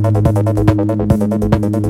なに?